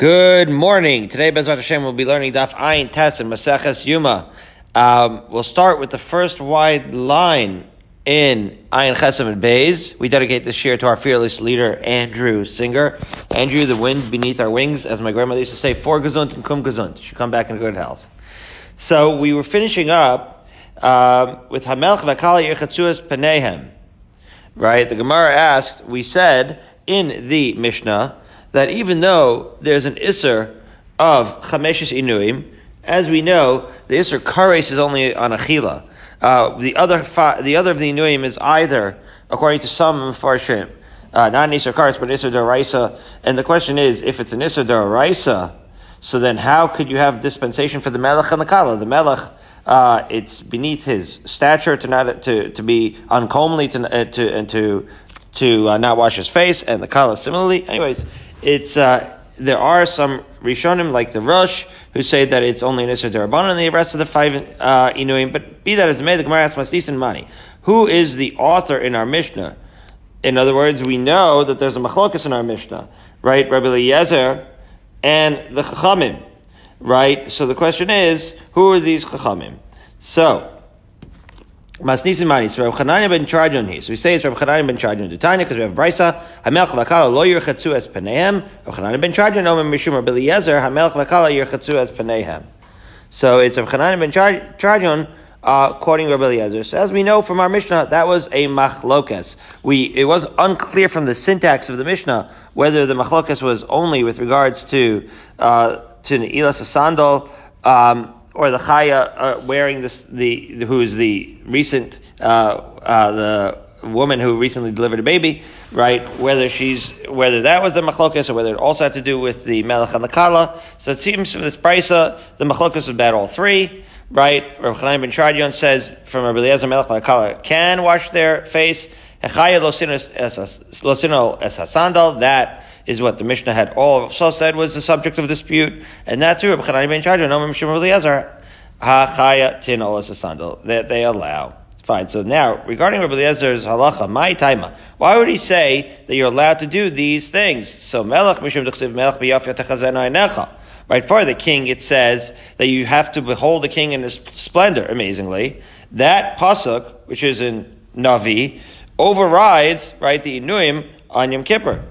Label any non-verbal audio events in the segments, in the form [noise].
Good morning. Today, Bezrat Hashem, we'll be learning Daf Ayin Tes and Maseches Yuma. Um, we'll start with the first wide line in Ayin Chesem and Bays. We dedicate this year to our fearless leader, Andrew Singer. Andrew, the wind beneath our wings, as my grandmother used to say, for gesund and kum gesund. Should come back in good health. So we were finishing up um, with Hamelch Vakala Yerchatzuas Panehem. Right? The Gemara asked, we said in the Mishnah, that even though there's an Isser of Chameshes Inuim, as we know, the Isser Kares is only on Achila. Uh, the other the other of the Inuim is either, according to some Mepharshim, uh, not an Isser Kares, but Isser Daraisa. And the question is, if it's an Isser Daraisa, so then how could you have dispensation for the Melech and the Kala? The Melech, uh, it's beneath his stature to not to, to be uncomely to uh, to and to to uh, not wash his face, and the Kala similarly. Anyways, it's uh, there are some Rishonim like the Rosh who say that it's only an Isser Darabanan and the rest of the five uh, Inuim. But be that as it may, the Gemara asks Mastis Mani. Who is the author in our Mishnah? In other words, we know that there's a machlokas in our Mishnah, right? Rabbi Eliezer and the Chachamim, right? So the question is, who are these Chachamim? So, Masnisim Mani. So Rav Chananya ben Charjon here. So we say it's Rav Chananya ben Charjon to Tanya because we have Brisa. Hamelch v'kala lo yirchatzu es panehem. Rav Chananya ben Charjon omer mishum Rabbi Eliezer. Hamelch v'kala yirchatzu es panehem. So it's Rav Chananya ben Charjon. Uh, quoting Rabbi Eliezer. So as we know from our Mishnah, that was a machlokas. We, it was unclear from the syntax of the Mishnah whether the machlokas was only with regards to, uh, to Ne'ilas sandal, um, or the chaya uh, wearing this, the who is the recent uh, uh, the woman who recently delivered a baby, right? Whether she's whether that was the machlokas or whether it also had to do with the melech and the kala. So it seems from this brisa the machlokas was about all three, right? Rav Chanan ben Chardion says from Rabbi Eliezer melech and kala can wash their face. Hechaya losino es sandal that is what the Mishnah had all so said was the subject of dispute, and that too, Rabbi Chanani ben Chadra, no Mishim Eliezer, ha tin olas that they allow. Fine. So now, regarding Rabbi Eliezer's halacha, my taima, why would he say that you're allowed to do these things? So melech mishum dechsiv melech techazena Right, for the king, it says that you have to behold the king in his splendor, amazingly. That pasuk, which is in Navi, overrides, right, the Inuim on Yom Kippur.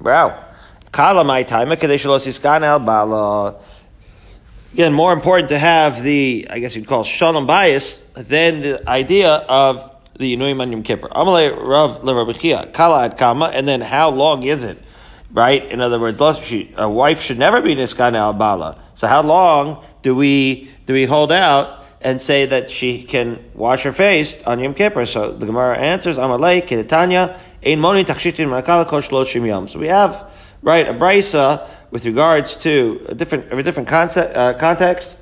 Wow. Kala my time. Again, more important to have the, I guess you'd call shalom bayis than the idea of the Yinuim on Yom Kippur. Amalei Rav Lerabichia, Kala ad Kama, and then how long is it? Right? In other words, a wife should never be Niskana al Bala. So how long do we, do we hold out and say that she can wash her face on Yom Kippur? So the Gemara answers, Amalei, Kedetanya, Ein Moni Marakala Kosh Yom. So we have, right, a brisa with regards to a different, a different concept, uh, context,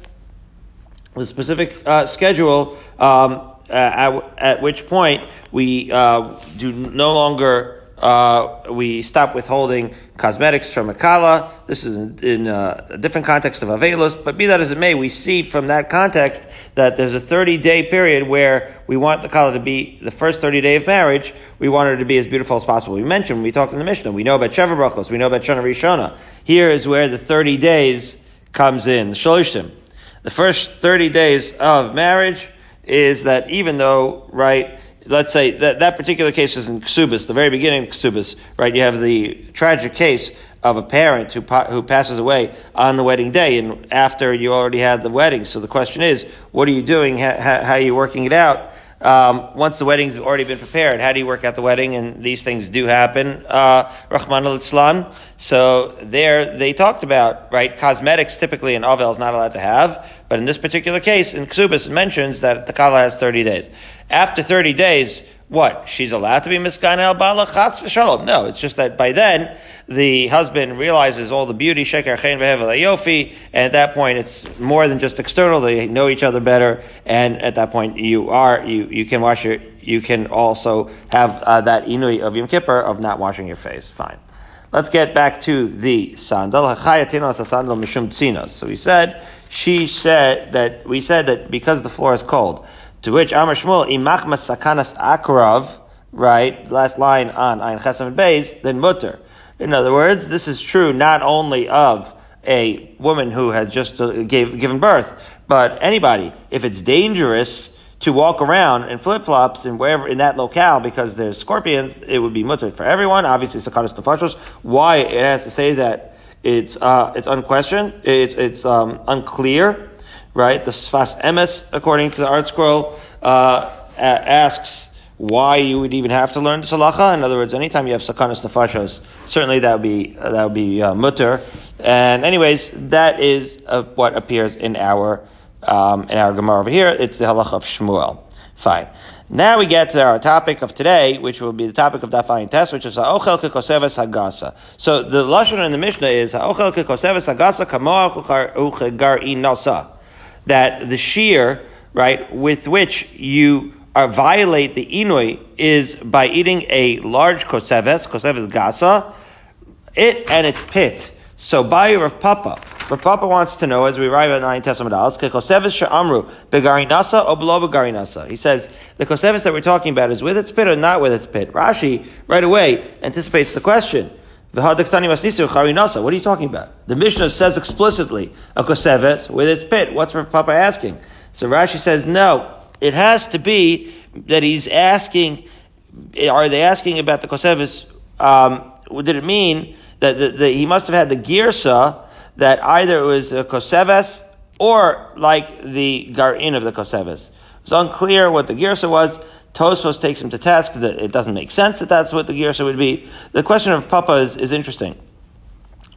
the specific uh, schedule, um, at, at, which point we uh, do no longer uh, we stop withholding cosmetics from a. This is in, in uh, a different context of avelus, but be that as it may, we see from that context that there's a 30 day period where we want the kala to be the first 30 day of marriage. We want her to be as beautiful as possible. We mentioned we talked in the Mishnah. We know about Sheva Brachos. We know about Shana Rishona. Here is where the 30 days comes in. The Sholishim. The first 30 days of marriage is that even though, right, let's say that that particular case is in Ksubis, the very beginning of Ksubis, right? You have the tragic case of a parent who who passes away on the wedding day and after you already had the wedding. So the question is, what are you doing? How, how are you working it out? Um, once the wedding's already been prepared, how do you work out the wedding? And these things do happen. Uh, Rachmana litzlan. So there, they talked about, right, cosmetics typically an Avel is not allowed to have, but in this particular case, in Ksubis, it mentions that the Kala has 30 days. After 30 days, what? She's allowed to be miskan el bala chatz v'shalom. No, it's just that by then the husband realizes all the beauty sheker chen yofi, and at that point it's more than just external. They know each other better, and at that point you are you you can wash your you can also have uh, that inui of Yom Kippur of not washing your face. Fine. Let's get back to the sandal. sandal mishum So we said she said that we said that because the floor is cold to which Amar Shmuel, imachmas sakanas akrav, right, last line on Ein Chesam and Beis, then mutter. In other words, this is true not only of a woman who had just uh, gave, given birth, but anybody, if it's dangerous to walk around in flip flops in wherever in that locale because there's scorpions, it would be mutter for everyone. Obviously, sakanas nefashos. Why it has to say that it's uh, it's unquestioned, it's it's um, unclear, right? The Sfas Emes, according to the ArtScroll, uh, asks why you would even have to learn the salacha. In other words, anytime you have sakanas nefashos, certainly that would be uh, that would be uh, mutter. And anyways, that is uh, what appears in our um, in our Gemara over here. It's the halacha of Shmuel. Fine. Now we get to our topic of today, which will be the topic of Dafayin Test, which is Ha'ochel Kekoseves Hagasa. So the Lashon in the Mishnah is Ha'ochel Kekoseves Hagasa Kamoa Uchegar Nasa. That the shear, right, with which you are violate the inui is by eating a large koseves, koseves gasa, it and its pit. So by Rav Papa, Rav Papa wants to know as we arrive at nine Testament Alas, koseves she'amru begarinasa or below begarinasa. He says the koseves that we're talking about is with its pit or not with its pit. Rashi right away anticipates the question. What are you talking about? The Mishnah says explicitly a koseves with its pit. What's Papa asking? So Rashi says no it has to be that he's asking, are they asking about the Kosevis? Um, did it mean that the, the, he must have had the girsa that either it was a Koseves or like the Garin of the Koseves? It's unclear what the girsa was. Tosfos takes him to task that it doesn't make sense that that's what the girsa would be. The question of Papa is, is interesting.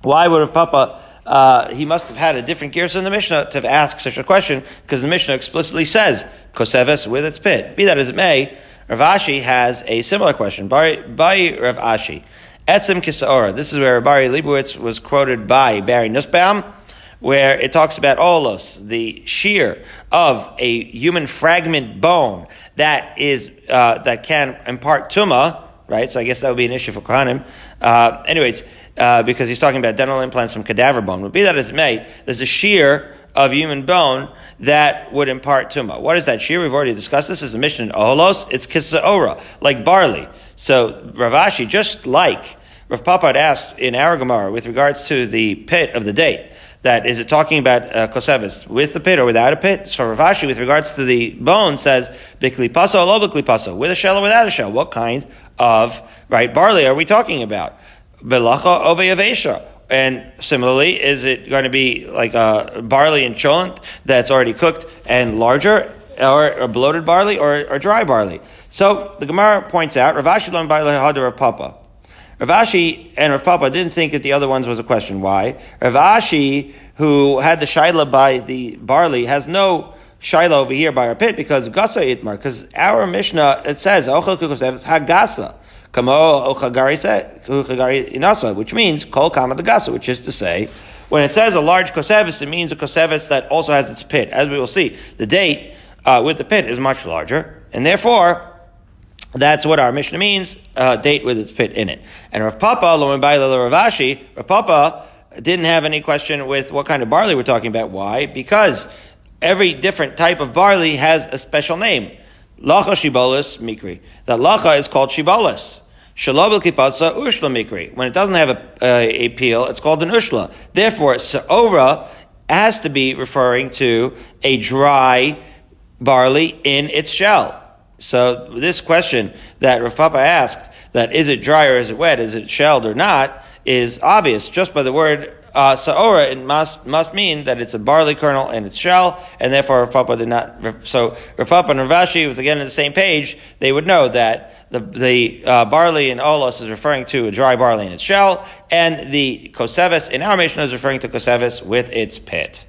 Why would have Papa uh, he must have had a different gears in the Mishnah to have asked such a question, because the Mishnah explicitly says koseves with its pit. Be that as it may, Rav Ashi has a similar question. By Rav Ashi, etzem kisaora. This is where Bari Leibowitz was quoted by Barry Nussbaum, where it talks about olos, the shear of a human fragment bone that is uh, that can impart tuma. Right, so I guess that would be an issue for Kohanim. Uh, anyways, uh, because he's talking about dental implants from cadaver bone. But be that as it may, there's a shear of human bone that would impart tuma. What is that shear? We've already discussed this. Is a mission in Oholos. It's kisaora, like barley. So Rav Ashi, just like Rav Papad asked in our Gemara with regards to the pit of the date, that is it talking about uh, kosevis with the pit or without a pit? So Rav Ashi, with regards to the bone, says bikli paso or lo with a shell or without a shell. What kind of right barley are we talking about? belacha oveyavesha. And similarly, is it going to be like a barley and cholent that's already cooked and larger, or a bloated barley, or, or dry barley? So the Gemara points out, Rav Ashi learned by Rav Papa. Rav Ashi and Rav Papa didn't think that the other ones was a question. Why? Rav Ashi, who had the shaila by the barley, has no shaila over here by our pit because gasa itmar. Because our Mishnah it says hagasa kamo ochagari inasa, which means kol kama dagasa, which is to say, when it says a large kosevis, it means a kosevis that also has its pit. As we will see, the date uh, with the pit is much larger, and therefore, that's what our Mishnah means, uh, date with its pit in it. And Rav Papa, Rav Ashi, Rav Papa didn't have any question with what kind of barley we're talking about. Why? Because every different type of barley has a special name. Lacha shibolis mikri. That lacha is called shibolis. Shalabel kipasa ushla mikri. When it doesn't have a, a peel, it's called an ushla. Therefore, sa'ora has to be referring to a dry barley in its shell. So this question that Rav Papa asked, that is it dry or is it wet, is it shelled or not, is obvious just by the word uh, saora, it must must mean that it's a barley kernel and its shell, and therefore Rav Papa did not. So Rav Papa and Rav Ashi, was again on the same page, they would know that the the uh, barley in olos is referring to a dry barley in its shell, and the kosevis in our Mishnah is referring to kosevis with its pit.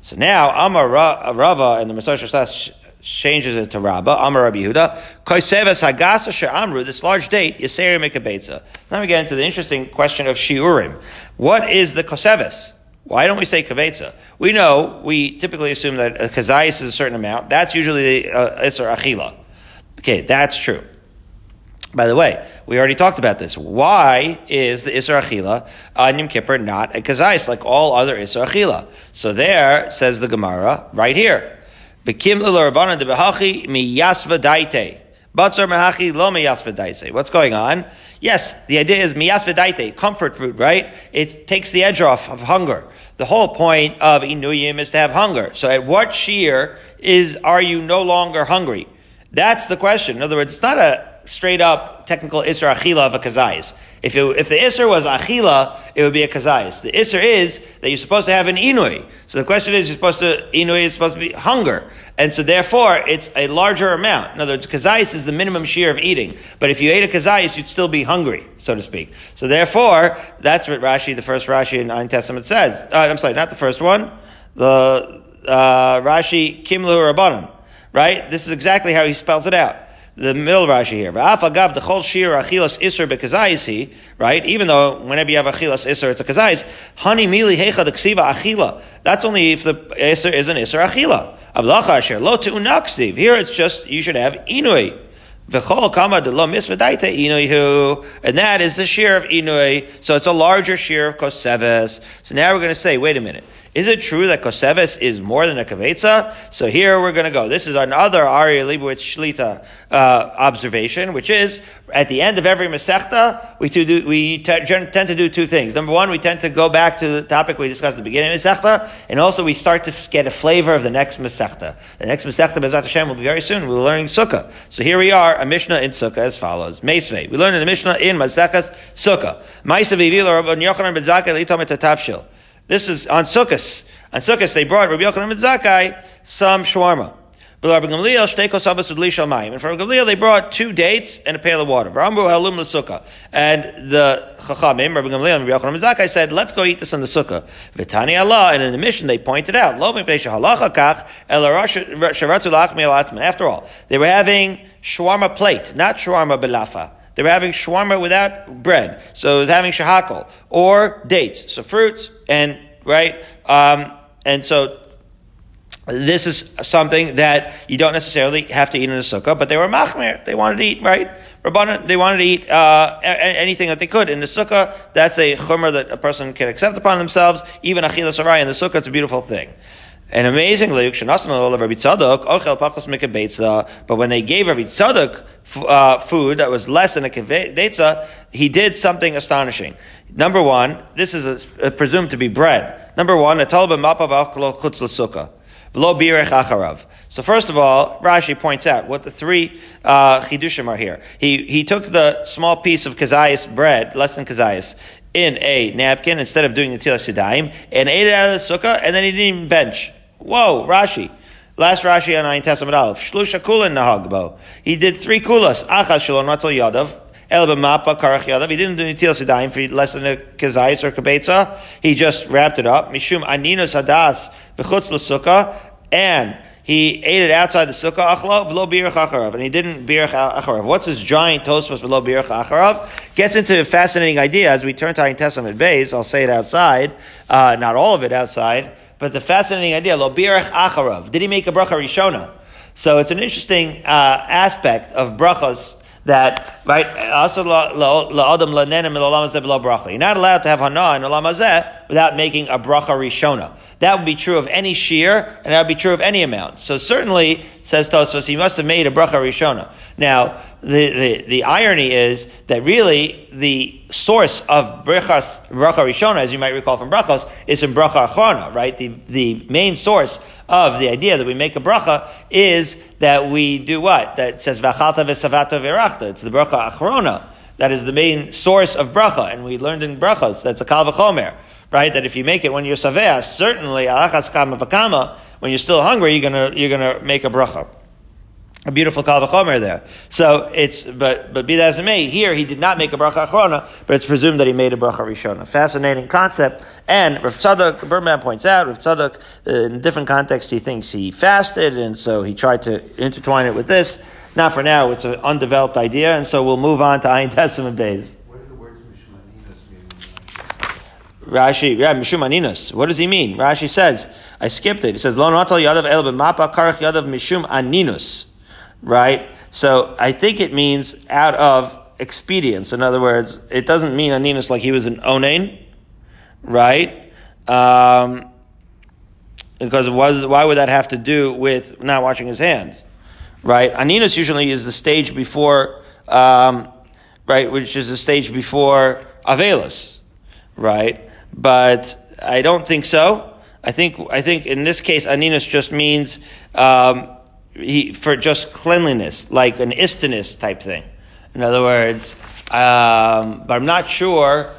So now Amar Rava and the Masosha changes it to Rabba, Amar Rabbi Yehuda, Koiseves Hagasa She'amru, this large date, Yiseri Mikabetza. Now we get into the interesting question of Shiurim. What is the Koseves? Why don't we say kavetza? We know, we typically assume that a kazayis is a certain amount. That's usually the uh, achila. Okay, that's true. By the way, we already talked about this. Why is the Isra Achila on Yom Kippur not a kazais like all other Isra Achila? So there, says the Gemara, right here. Bekim de behachi. What's going on? Yes, the idea is miyasvedaite, comfort food, right? It takes the edge off of hunger. The whole point of inuyim is to have hunger. So at what shear is, are you no longer hungry? That's the question. In other words, it's not a straight up technical Isra Achila of a Kazais. If, it, if the Isra was Achila, it would be a Kazais. The Isra is that you're supposed to have an Inui. So the question is, you're supposed to, Inui is supposed to be hunger. And so therefore, it's a larger amount. In other words, Kazais is the minimum shear of eating. But if you ate a Kazais, you'd still be hungry, so to speak. So therefore, that's what Rashi, the first Rashi in Ein Testament says. Uh, I'm sorry, not the first one. The, uh, Rashi Kimlu Rabbanim. Right? This is exactly how he spells it out the middle Rashi here. V'afagav the chol shir achilas iser bekazayisi, right? Even though whenever you have achilas iser, it's a kazayis. Honey mili hecha ksiva achila. That's only if the iser is an iser achila. Ablacha asher lo te'unaksiv. Here it's just you should have inui. V'chol kama de lo misvadaita inuihu, and that is the share of inui. So it's a larger share of koseves. So now we're going to say, wait a minute. Is it true that Koseves is more than a Kavetza? So here we're going to go. This is another Ari Leibowitz Shlita uh, observation, which is at the end of every Masechta, we, do, we tend to do two things. Number one, we tend to go back to the topic we discussed at the beginning of Masechta, and also we start to get a flavor of the next Masechta. The next Masechta, Bezat Hashem, will be very soon. We're learning Sukkah. So here we are, a Mishnah in Sukkah as follows. Meisvei. We learn in the Mishnah in Masechas Sukkah. Ma'isa v'ivil Rabban Yochanan ben et this is on Sukkot. On Sukkot, they brought Rabbi Yochanan ben Zakkai some shawarma. And Rabbi Gamliel, they brought two dates and a pail of water. And the Chachamim, Rabbi Gamliel and Rabbi Yochanan Zakkai said, let's go eat this on the sukkah. V'tani Allah, and in the mission they pointed out, after all, they were having shawarma plate, not shawarma belafa. They were having shawarma without bread. So it was having shahakal or dates. So fruits and, right? Um, and so this is something that you don't necessarily have to eat in a sukkah, but they were machmir. They wanted to eat, right? Rabbanan, they wanted to eat uh, anything that they could in the sukkah. That's a chumrah that a person can accept upon themselves. Even achilas sarai in the sukkah, it's a beautiful thing. And amazingly, but when they gave Rabbi Tzadok uh, food that was less than a kevetza, he did something astonishing. Number one, this is a, a presumed to be bread. Number one. So first of all, Rashi points out what the three uh, chidushim are here. He he took the small piece of kazayas bread, less than kazayas, in a napkin instead of doing the tilas yadayim, and ate it out of the sukkah, and then he didn't even bench. Whoa, Rashi. Last Rashi on Ayin Testament Aleph. Shlusha kulin nahagbo. He did three kulas. Achas shalom natal yadav. El b'mapa karach yadav. He didn't do nitil sidayim for less than a kazayis or kabetza. He just wrapped it up. Mishum aninos hadas v'chutz l'sukkah. And he ate it outside the sukkah achlo v'lo birach acharav, and he didn't birach acharav. What's this giant tosfos v'lo birach acharav? Gets into a fascinating idea as we turn to Ayin Testament base. I'll say it outside, uh, not all of it outside. But the fascinating idea, lo birach acharav, did he make a bracha rishona? So it's an interesting uh, aspect of brachos that right also la'adam la'nenim bracha. You're not allowed to have hana in olam hazeh without making a bracha rishona. That would be true of any shear, and that would be true of any amount. So certainly, says Tosfos, he must have made a bracha rishona. Now, the, the, the irony is that really the source of brachas, bracha rishona, as you might recall from brachos, is in bracha achrona, right? The, the main source of the idea that we make a bracha is that we do what? That says v'achalta v'savata v'irachta. It's the bracha achrona. That is the main source of bracha, and we learned in brachos, that's a kal v'chomer right? That if you make it when you're savea, certainly alachas kama v'kama, when you're still hungry, you're gonna you're gonna make a bracha. A beautiful kalvachomer there. So it's but but be that as it may, here he did not make a bracha achrona, but it's presumed that he made a bracha rishona. Fascinating concept. And Rav Tzadok Berman points out Rav Tzadok uh, in different contexts he thinks he fasted, and so he tried to intertwine it with this. Not for now; it's an undeveloped idea, and so we'll move on to Ayin Testament Bays. Rashi, yeah, Mishum Aninas. What does he mean? Rashi says, I skipped it. He says, Lo natal yadav el b'mapa karach yadav mishum aninus. Right? So I think it means out of expedience. In other words, it doesn't mean aninus like he was an onain. Right? Um, because was, why would that have to do with not washing his hands? right? Aninus usually is the stage before, um, right, which is the stage before Avelis, right? But I don't think so. I think I think in this case, aninus just means um, he, for just cleanliness, like an istinus type thing. In other words, um, but I'm not sure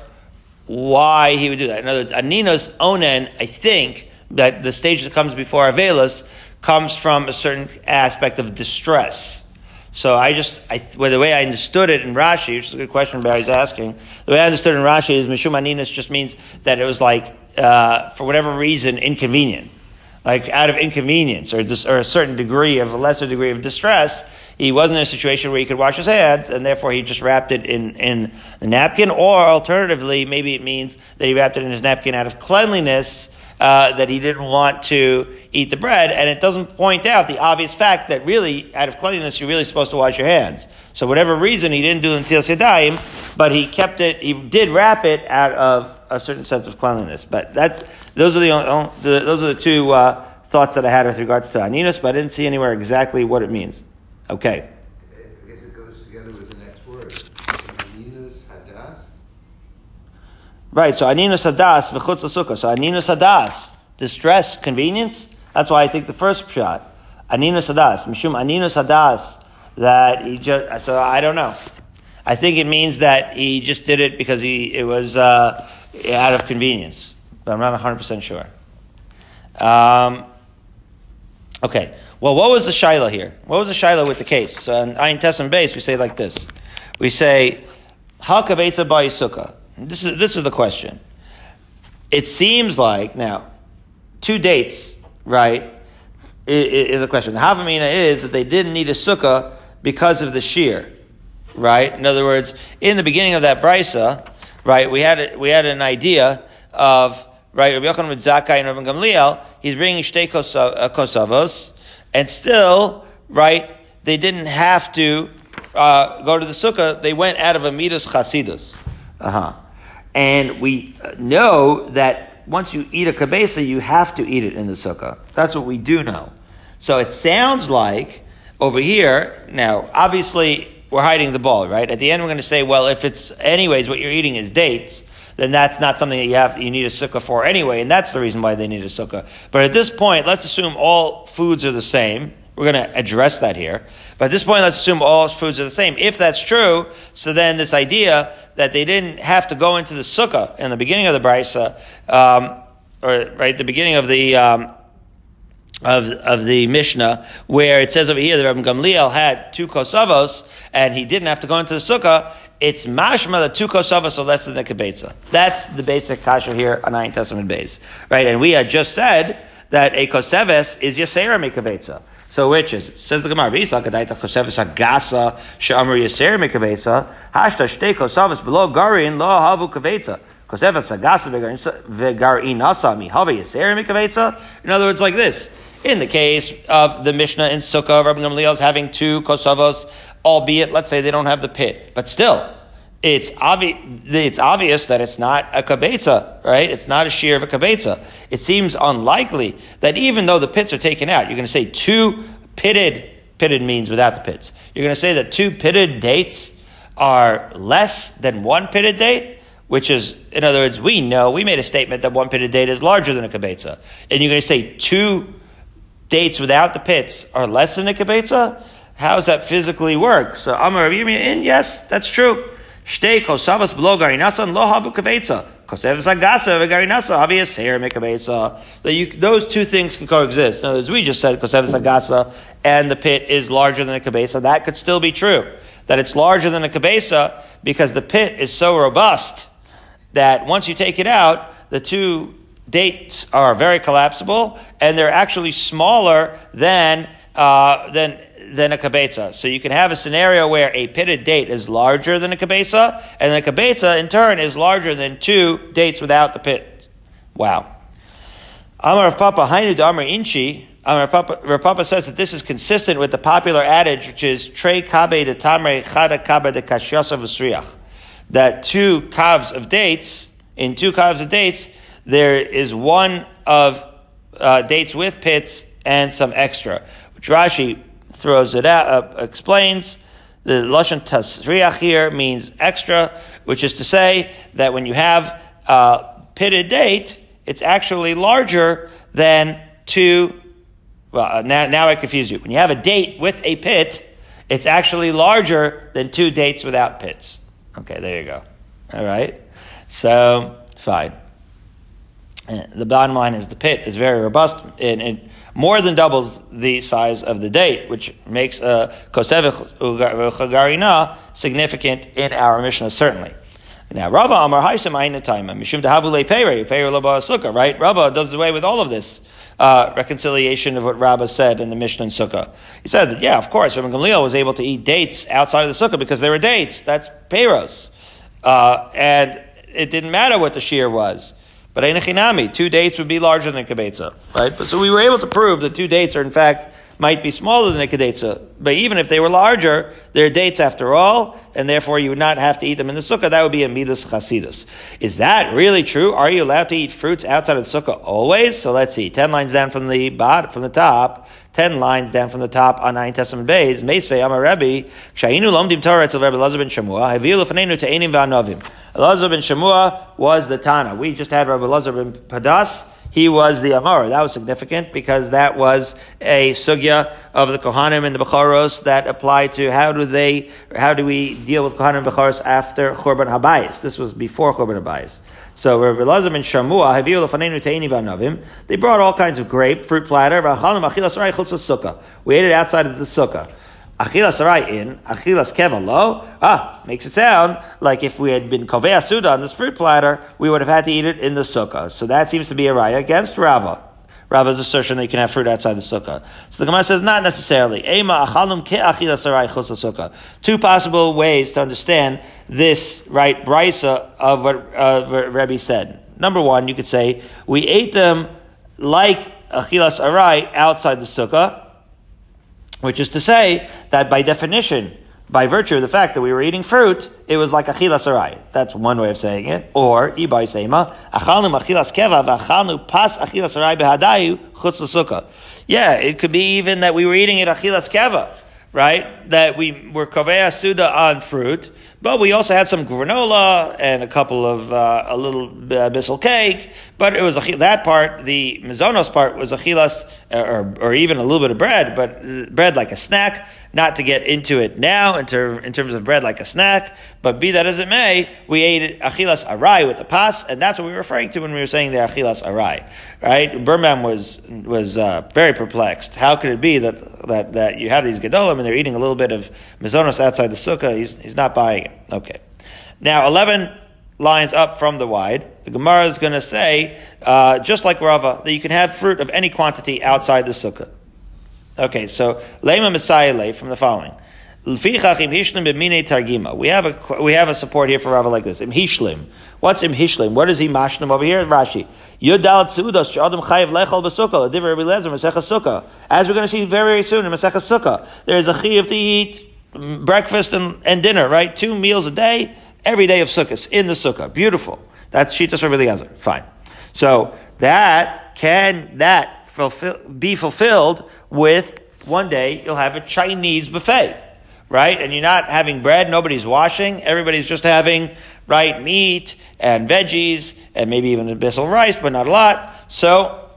why he would do that. In other words, aninus onen, I think that the stage that comes before avelos comes from a certain aspect of distress. So I just, I, well, the way I understood it in Rashi, which is a good question Barry's asking, the way I understood in Rashi is Mishum Aninus just means that it was like, uh, for whatever reason, inconvenient. Like out of inconvenience or, dis, or a certain degree of, a lesser degree of distress, he wasn't in a situation where he could wash his hands, and therefore he just wrapped it in, in the napkin, or alternatively, maybe it means that he wrapped it in his napkin out of cleanliness, uh, that he didn't want to eat the bread, and it doesn't point out the obvious fact that really, out of cleanliness, you're really supposed to wash your hands. So whatever reason, he didn't do until Yadayim, but he kept it, he did wrap it out of a certain sense of cleanliness. But that's, those are the, only, the those are the two uh, thoughts that I had with regards to Aninus, but I didn't see anywhere exactly what it means. Okay. I guess it goes together with the next word. Aninus hadas. Right, so aninus hadas v'chutz l'sukkah. So aninus hadas, distress, convenience. That's why I think the first shot. Aninus hadas, mishum aninus hadas, that he just, so I don't know. I think it means that he just did it because he, it was uh, out of convenience. But I'm not 100% sure. Um, okay. Well, what was the Shiloh here? What was the Shiloh with the case? So in Ayin base, we say like this. We say, Halkavetza Sukkah. This is, this is the question. It seems like, now, two dates, right, is a question. The Havamina is that they didn't need a sukkah because of the shear, right? In other words, in the beginning of that brisa, right, we had, we had an idea of, right, Rabbi Yochanan with Zakkai and Rabbi Gamliel, he's bringing shtei uh, kosavos, and still, right, they didn't have to uh, go to the sukkah, they went out of a midas chasidus. Uh-huh. And we know that once you eat a kabesa, you have to eat it in the sukkah. That's what we do know. So it sounds like over here, now, obviously, we're hiding the ball, right? At the end, we're going to say, well, if it's, anyways, what you're eating is dates, then that's not something that you have, you need a sukkah for anyway, and that's the reason why they need a sukkah. But at this point, let's assume all foods are the same. We're going to address that here. But at this point, let's assume all foods are the same. If that's true, so then this idea that they didn't have to go into the sukkah in the beginning of the brisa, um, or right the beginning of the um, of of the Mishnah, where it says over here that Rabbi Gamliel had two kosavos and he didn't have to go into the sukkah. It's mashma the two kosavos are less than a kibetza. That's the basic kasha here on Ayin Testament base, right? And we had just said that a koseves is yasera mikabetza. So which is? Says the Gemara, V'isa kadaita chosevis agasa she'amar yaser mikavesa hashta shtei kosavas below garin lo havu kavetza. Kosevis agasa v'garin nasa mi havu yaser mikavesa. In other words, like this. In the case of the Mishnah in Sukkah, Rabbi Gamliel is having two kosavos, albeit, let's say they don't have the pit, but still, it's obvious, it's obvious that it's not a kabetza, right? It's not a shear of a kabetza. It seems unlikely that even though the pits are taken out, you're going to say two pitted, pitted means without the pits. You're going to say that two pitted dates are less than one pitted date, which is, in other words, we know, we made a statement that one pitted date is larger than a kabetza. And you're going to say two dates without the pits are less than a kabetza? How does that physically work? So, Amar in yes, that's true. Shtei kosavas below lo havu kavetza. Koseves agasa havi. That you, those two things can coexist. In other words, we just said koseves agasa and the pit is larger than a kabesa. That could still be true. That it's larger than a kabesa because the pit is so robust that once you take it out, the two dates are very collapsible and they're actually smaller than uh, than than a kabetza. So you can have a scenario where a pitted date is larger than a kabetza, and the kabetza in turn is larger than two dates without the pit. Wow. Amar of Papa Hainu Amar Inchi. Amar Papa, Papa says that this is consistent with the popular adage, which is Tre Kabe de Tamre Chada Kabe de Kashyasa. That two calves of dates, in two calves of dates, there is one of uh, dates with pits and some extra. Which Rashi throws it out, uh, explains the lashon tasriach here means extra, which is to say that when you have a pitted date, it's actually larger than two. Well, uh, now, now I confuse you. When you have a date with a pit, it's actually larger than two dates without pits. Okay, there you go. All right. So, fine. The bottom line is the pit is very robust and it more than doubles the size of the date, which makes a kosev chagarina significant in our Mishnah, certainly. Now, Rava Amar Haisam Ainatayma, Mishum Dahavule Pere, Pere Sukkah, right? Rava does away with all of this. Uh, reconciliation of what Rabbah said in the Mishnah and Sukkah. He said that, yeah, of course, Rabbi Gamliel was able to eat dates outside of the Sukkah because they were dates. That's Peros. Uh, and it didn't matter what the shear was. But Einachinami, two dates would be larger than Kibetza, right? But so we were able to prove that two dates are in fact might be smaller than a Kedetza. But even if they were larger, they're dates after all, and therefore you would not have to eat them in the sukkah. That would be a midas chasidus. Is that really true? Are you allowed to eat fruits outside of the sukkah always? So let's see. Ten lines down from the bot, from the top. Ten lines down from the top on nine Testament bays. Meisvei Amar Rebbe. Shainu lomdim Torah etzel Rebbe Elazar ben Shemua. Havilu fanenu te'enim v'anovim. Elazar ben Shemua was the Tana. We just had Rebbe Elazar ben Padas he was the Amor. That was significant because that was a sugya of the Kohanim and the Becharos that applied to how do they, how do we deal with Kohanim and Becharos after Churban Habayis. This was before Churban Habayis. So Rabbi Lazar and Shamua, they brought all kinds of grape, fruit platter, we ate it outside of the sukkah. Achilas arai in, achilas keva lo. Ah, makes it sound like if we had been kovea suda on this fruit platter, we would have had to eat it in the sukkah. So that seems to be a raya against Rava. Rava's assertion that you can have fruit outside the sukkah. So the Gemara says not necessarily. Two possible ways to understand this right brisa of what uh, Rebbe said. Number one, you could say we ate them like achilas arai outside the sukkah which is to say that by definition, by virtue of the fact that we were eating fruit, it was like achilas aray. That's one way of saying it. Or, ibai seima, achalnu achilas keva, v'achalnu pas achilas aray behadayu chutz l'sukkah. Yeah, it could be even that we were eating it achilas keva, right? That we were kovea suda on fruit, but we also had some granola and a couple of uh, a little uh, cake. But it was that part. The mizonos part was achilas, or, or even a little bit of bread, but bread like a snack. Not to get into it now in, ter- in terms of bread like a snack, but be that as it may, we ate achilas arai with the pas, and that's what we were referring to when we were saying the achilas arai. Right? Birnbaum was was uh, very perplexed. How could it be that that that you have these gedolim and they're eating a little bit of mizonos outside the sukkah? He's he's not buying it. Okay. Now, 11 lines up from the wide, the Gemara is going to say, uh, just like Rava, that you can have fruit of any quantity outside the sukkah. Okay, so Lema Messiah from the following. We have a we have a support here for Rava like this. Imhishlim. What's imhishlim? What is he mashlim over here? Rashi. Yudal tzudas sh'adam chayiv lechol b'sukkah. L'divrei Rabbi Lezer Masechah. As we're going to see very soon in Masechah there is a chayiv to eat breakfast and, and dinner, right? Two meals a day, every day of Sukkot, in the Sukkah. Beautiful. That's Shitas Rabbi Eliezer. Fine. So that can that fulfill, be fulfilled with one day you'll have a Chinese buffet, right? And you're not having bread, nobody's washing, everybody's just having right meat and veggies and maybe even a bit of rice, but not a lot. So,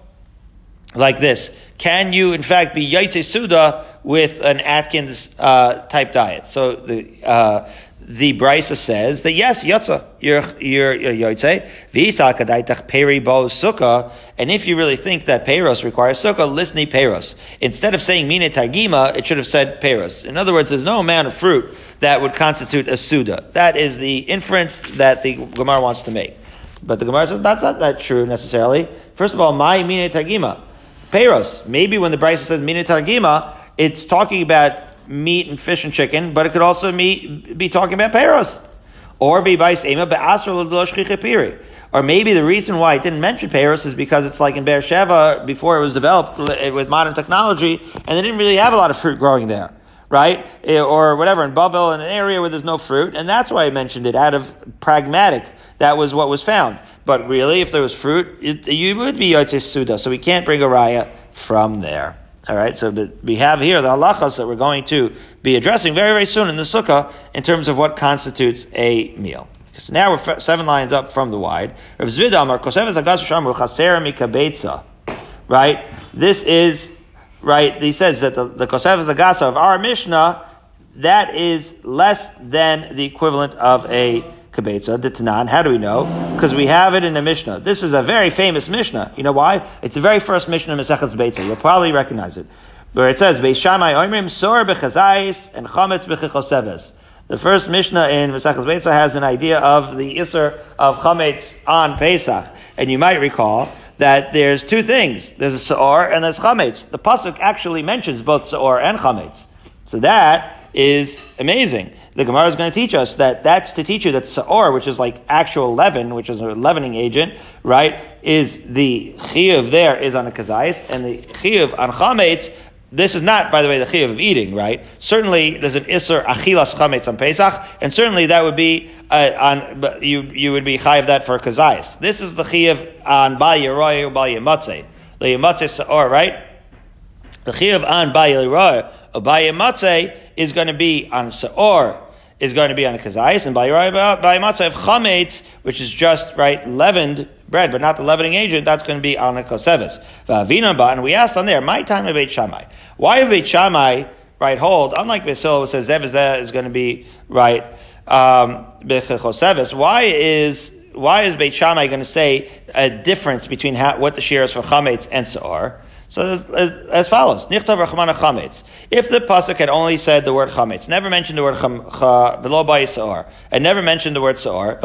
like this, can you in fact be Yaitse Suda with an Atkins uh, type diet. So the uh, the Brisa says that yes, yotza, you're you're yotze v'isa kadaitach peri bo sukkah. And if you really think that peros requires sukkah, listen peros. Instead of saying mine targima, it should have said peros. In other words, there's no amount of fruit that would constitute a suda. That is the inference that the Gemara wants to make. But the Gemara says that's not that true necessarily. First of all, my mine targima, peros. Maybe when the Brisa says mine targima it's talking about meat and fish and chicken, but it could also be, be talking about peros. Or or maybe the reason why it didn't mention peros is because it's like in Beersheba before it was developed with modern technology, and they didn't really have a lot of fruit growing there, right? Eh, or whatever in Bavel, in an area where there's no fruit, and that's why I mentioned it out of pragmatic. That was what was found. But really, if there was fruit, it, you would be Yotzei Suda, so we can't bring a raya from there. All right, so we have here the halachas that we're going to be addressing very, very soon in the sukkah in terms of what constitutes a meal. Because now we're seven lines up from the wide. Right? This is, right, he says that the, the Kosev Zagasa of our Mishnah, that is less than the equivalent of a Kabetza, Tanan. How do we know? Because we have it in the Mishnah. This is a very famous Mishnah. You know why? It's the very first Mishnah in Masechet Beitza. You'll probably recognize it. Where it says, Beis Shammai Oimrim Sor Bechazais and Chametz Bechichoseves. The first Mishnah in Masechet Beitza has an idea of the Isser of Chametz on Pesach. And you might recall that there's two things. There's a Sa'or and there's Chametz. The Pasuk actually mentions both Sa'or and Chametz. So that is amazing the Gemara is going to teach us that that's to teach you that Sa'or, which is like actual leaven, which is a leavening agent, right, is the Chiyuv there is on a Kazais, and the Chiyuv on Chametz, this is not, by the way, the chiyuv of eating, right? Certainly, there's an isser achilas chametz on Pesach, and certainly that would be uh, on you. You would be chayiv that for kazayis. This is the chiyuv on bal yeroy bal yematze, the yematze saor, right? The chiyuv on bal yeroy bal yematze is going to be on saor is going to be on a kazayis, and by by matzah of chametz, which is just right leavened bread, but not the leavening agent, that's going to be on a koseves. And we asked on there, my time of Beit Shammai. Why Beit Shammai right hold? Unlike Basil, who says zev is going to be right um, Why is why is Beit Shammai going to say a difference between how, what the shear is for chametz and seor? So as, as, as follows: Nichtav Rachmana Chametz. If the pasuk had only said the word Chametz, never mentioned the word Velo Saor, and never mentioned the word Saor,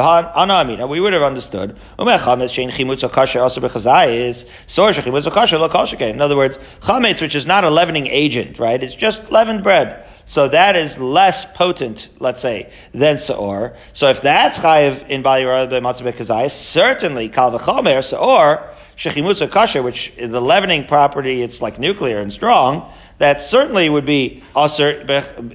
we would have understood. Chametz Shein Bechazayis Saor Kol In other words, Chametz, which is not a leavening agent, right? It's just leavened bread. So that is less potent, let's say, than Saor. So if that's Chayiv in Bali Matzah Bechazayis, certainly Kal V'chomer Saor shechimutza kasher, which is the leavening property, it's like nuclear and strong, that certainly would be aser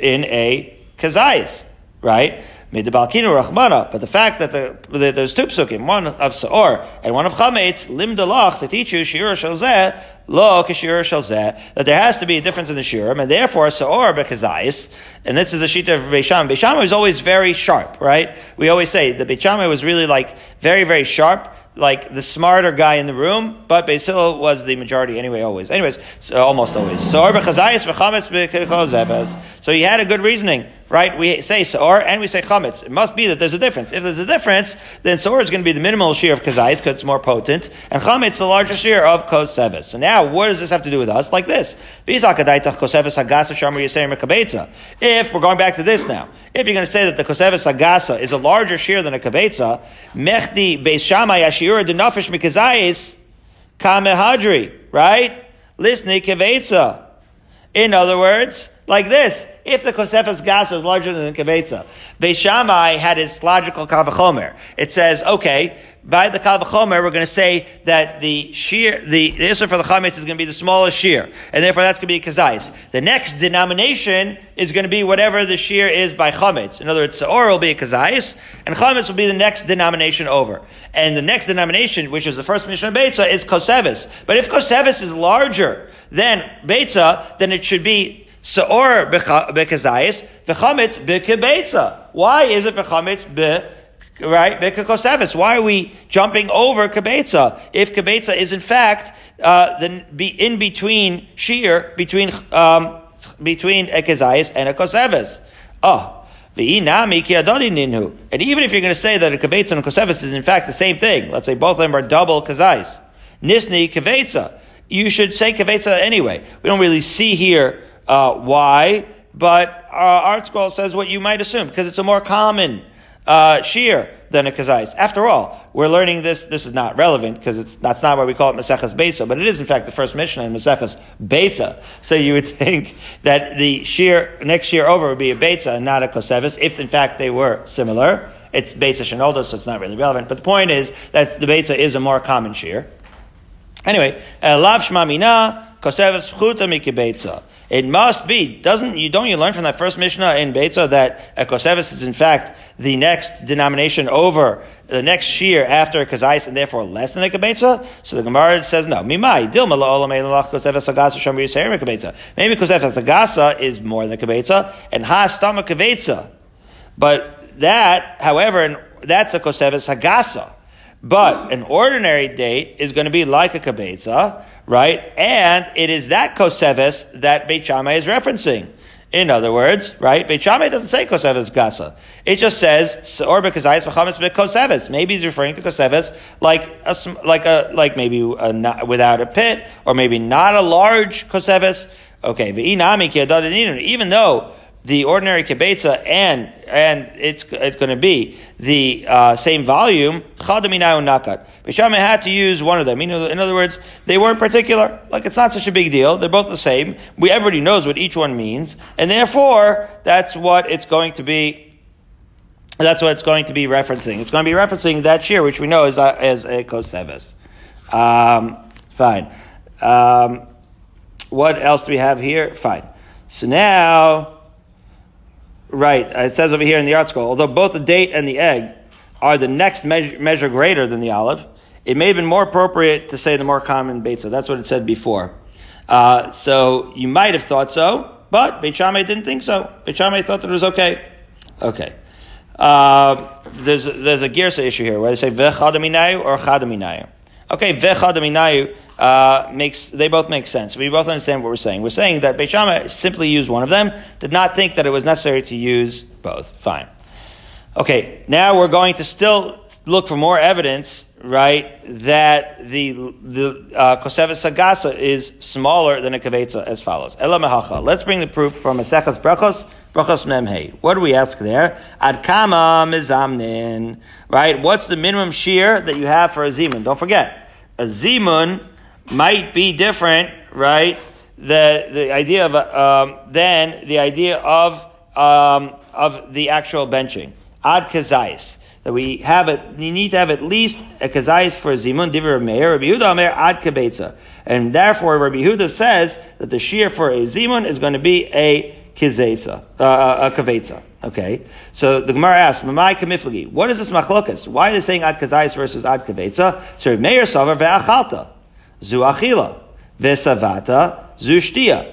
in a kazayis, right? Made the balkinu rachmana, but the fact that, the, that there's two psukim, one of saor and one of chametz, lim delach to teach you shir shalzeh, lo kishir shalzeh, that there has to be a difference in the shirim, and therefore saor bekazayis, and this is the shita of Beisham. Beisham was always very sharp, right? We always say the Beisham was really like very, very sharp, like the smarter guy in the room, but Beis Hillel was the majority anyway, always. Anyways, so almost always. So So he had a good reasoning, right? We say Sa'or and we say Chametz. It must be that there's a difference. If there's a difference, then Sa'or is going to be the minimal shear of Kazais because it's more potent, and Chametz the larger shear of Koseves. So now, what does this have to do with us? Like this. If we're going back to this now, if you're going to say that the Koseves Agasa is a larger shear than a Kabetza, Mechdi Beis Shammai Ashiura Denafish Mikazais Kamehadri, right? Lisni Kavetza. In other words, like this, if the Kosefas Gas is larger than the Kavetza, Beishamai had his logical Kavachomer. It says, okay, by the Kavachomer, we're going to say that the shear, the, the Isra for the Chametz is going to be the smallest shear, and therefore that's going to be Kazais. The next denomination is going to be whatever the shear is by Chametz. In other words, Saor will be a Kazais, and Chametz will be the next denomination over. And the next denomination, which is the first mission of Beitza, is Kosevis. But if Kosevis is larger than Beitza, then it should be Seor bekazayis, v'chametz bekebetza. Why is it v'chametz be, right, bekakosevis? Why are we jumping over kebetza? If kebetza is in fact, uh, the, be in between shear, between, um, between a kazayis and a kosevis. Oh. And even if you're going to say that a kebetza and a kosevis is in fact the same thing, let's say both of them are double kazais, nisni kebetza, you should say kebetza anyway. We don't really see here uh, why, but uh, ArtScroll says what you might assume, because it's a more common uh, shear than a kazais. After all, we're learning this. This is not relevant because it's that's not why we call it Maseches Beitza, but it is in fact the first mission in Maseches Beitza. So you would [laughs] think that the shear next year over would be a Beitza and not a Kosevis, if in fact they were similar. It's Beitza Shenolda, so it's not really relevant. But the point is that the Beitza is a more common shear. Anyway, uh, Lav Shma Mina, koseves pchuta mikibetza. It must be. Doesn't you don't you learn from that first Mishnah in Beitza that a koseves is in fact the next denomination over the next shear after kazais and therefore less than a kibetza? So the Gemara says no. Mimai dilma la'olam kibetza. Maybe koseves agasa is more than a kibetza and ha stama kibetza. But that, however, that's a koseves hagasa. But an ordinary date is going to be like a kabetza, right? And it is that koseves that Beit Shammai is referencing. In other words, right? Beit Shammai doesn't say koseves gasa. It just says or because koseves. Maybe he's referring to koseves like a like a like maybe a, not, without a pit or maybe not a large koseves. Okay, even though the ordinary kibetza and and it's it's going to be the uh, same volume. Chadaminayu nakat. Beit Shammai had to use one of them. You know, in other words, they weren't particular. Like it's not such a big deal. They're both the same. We everybody knows what each one means, and therefore that's what it's going to be. That's what it's going to be referencing. It's going to be referencing that shear, which we know is uh, as a koseves. Um, fine. Um, what else do we have here? Fine. So now Right. It says over here in the article, although both the date and the egg are the next measure, measure greater than the olive, it may have been more appropriate to say the more common beitza. That's what it said before. Uh, so you might have thought so, but Beit Shammai didn't think so. Beit Shammai thought that it was okay. Okay. Uh, there's, there's a girsa issue here where they say vechadaminayu or chadaminayu. Okay, vechadaminayu uh, makes they both make sense. We both understand what we're saying. We're saying that Beit Shammai simply used one of them, did not think that it was necessary to use both. Fine. Okay, now we're going to still look for more evidence, right, that the the uh, Sagasa is smaller than a Kavetza as follows. Ela. Let's bring the proof from Maseches Brachos, Brachos Memhei. What do we ask there? Ad kama mizamnin. Right? What's the minimum shear that you have for a zimun? Don't forget, a zimun might be different, right? The the idea of um, then the idea of um, of the actual benching ad kazais that we have it. You need to have at least a kazais for zimun divrei meir. Rabbi Yehuda Omer ad kabetza, and therefore Rabbi Yehuda says that the shear for a zimun is going to be a kizesa, uh, a kavetza. Okay, so the Gemara asks, "Mamai kamiflagi." What is this machlokas? Why are they saying ad kazais versus ad kavetza? So Meir savar ve'achalta zu achila, vesavata zu shtia,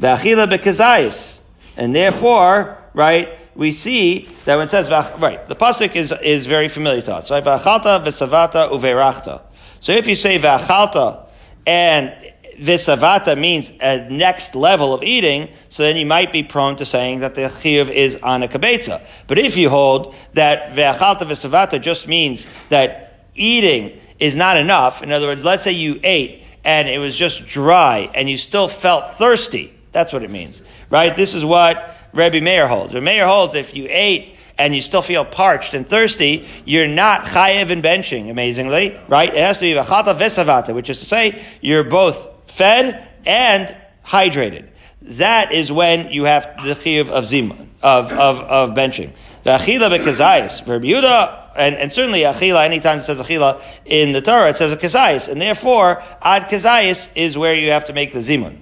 ve'achila bekazayis. And therefore, right, we see that when it says, right, the pasuk is, is very familiar to us. right? ve'achalta, vesavata, uverachta. So if you say ve'achalta and visavata means a next level of eating, so then you might be prone to saying that the chiyuv is on a kabetza. But if you hold that ve'achalta visavata just means that eating is not enough. In other words, let's say you ate and it was just dry and you still felt thirsty. That's what it means, right? This is what Rabbi Meir holds. Rabbi Meir holds if you ate and you still feel parched and thirsty, you're not chayev and benching, amazingly, right? It has to be v'chata v'savata, which is to say you're both fed and hydrated. That is when you have the chiyuv of zima, of, of, of benching. The achila bekazayis. Rabbi Yehuda and, and certainly achila, anytime it says achila in the Torah, it says a kazayis, and therefore ad kazayis is where you have to make the zimun.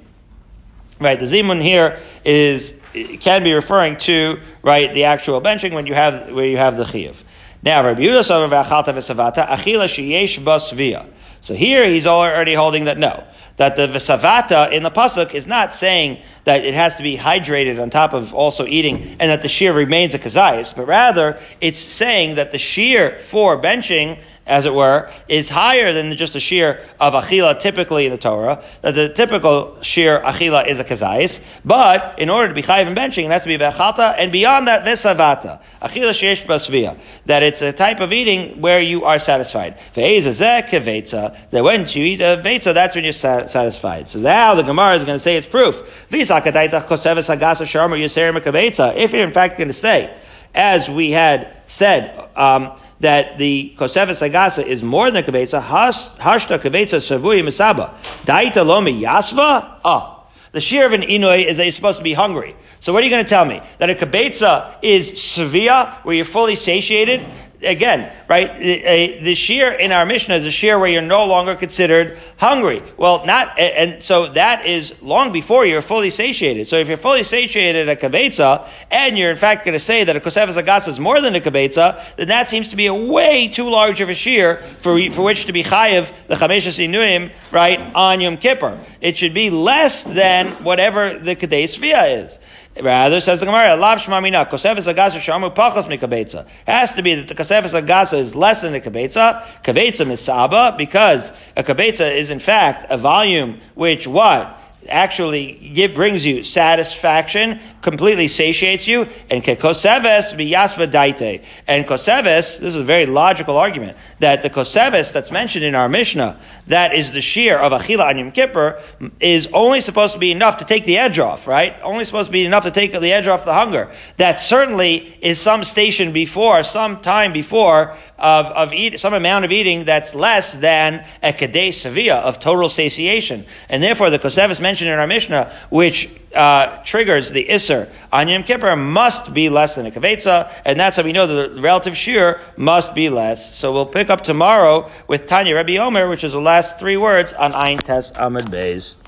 Right, the zimun here is can be referring to right the actual benching when you have where you have the chiyuv. Now, Rabbi Yehuda v'savata. So here he's already holding that no, that the vesavata in the pasuk is not saying that it has to be hydrated on top of also eating, and that the shear remains a kazayas, but rather it's saying that the shear for benching as it were, is higher than just a shear of achila typically in the Torah. That the typical shear achila is a kazais, but in order to be chayiv and benching, it has to be vechata, and beyond that, vesavata. Achila sheyesh basvia. That it's a type of eating where you are satisfied. That when you eat a vetza, that's when you're satisfied. So now the Gemara is going to say its proof. If you're in fact going to say, as we had said, um, that the Koseves Agasa is more than a Kvetza, Hashta Kvetza Shavui Misaba. Daita Lomi Yasva? Ah. The shear of an Inui is that you're supposed to be hungry. So what are you going to tell me? That a Kvetza is severe, where you're fully satiated? Again, right? The, shear in our Mishnah is a shear where you're no longer considered hungry. Well, not, and so that is long before you're fully satiated. So if you're fully satiated at a kabetza, and you're in fact going to say that a kosefes agas is more than a kabetza, then that seems to be a way too large of a shear for, for which to be chayiv the chameshes inuim, right, on Yom Kippur. It should be less than whatever the kadei is. Rather, says the Gemara, Lav Shmamina, Kosefes Agasa Shamu Pachos Mikabetza. Has to be that the Kosefes Agasa is less than the Kabetza. Kabetza Misaba, because a Kabetza is in fact a volume which what? Actually give, brings you satisfaction, completely satiates you, and koseves biyasva daite. And koseves, this is a very logical argument, that the koseves that's mentioned in our Mishnah, that is the shear of achila on Kippur, is only supposed to be enough to take the edge off, right? Only supposed to be enough to take the edge off the hunger. That certainly is some station before, some time before of, of eat, some amount of eating that's less than a kadei sevilla of total satiation. And therefore the koseves mentioned in our Mishnah, which uh, triggers the Isser on Yom Kippur must be less than a Kavetza, and that's how we know that the relative shear must be less. So we'll pick up tomorrow with Tanya Rebbe Omer, which is the last three words on Ein Tes Amud Beis.